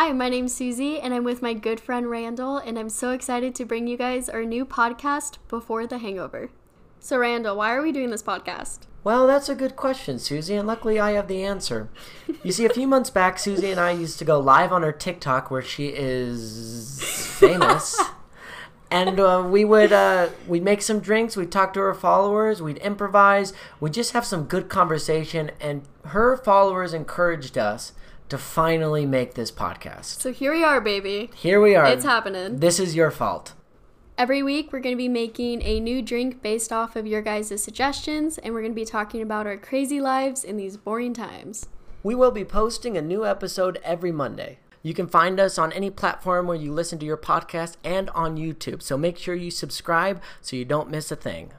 Hi, my name's Susi, and I'm with my good friend Randall, and I'm so excited to bring you guys our new podcast, Before the Hangover. So, Randall, why are we doing this podcast? Well, that's a good question, Susi, and luckily I have the answer. You see, a few months back, Susi and I used to go live on her TikTok where she is famous. and uh, we would uh, we'd make some drinks, we'd talk to her followers, we'd improvise, we'd just have some good conversation, and her followers encouraged us to finally make this podcast. So here we are, baby. Here we are. It's happening. This is your fault. Every week, we're going to be making a new drink based off of your guys' suggestions, and we're going to be talking about our crazy lives in these boring times. We will be posting a new episode every Monday. You can find us on any platform where you listen to your podcast and on YouTube, so make sure you subscribe so you don't miss a thing.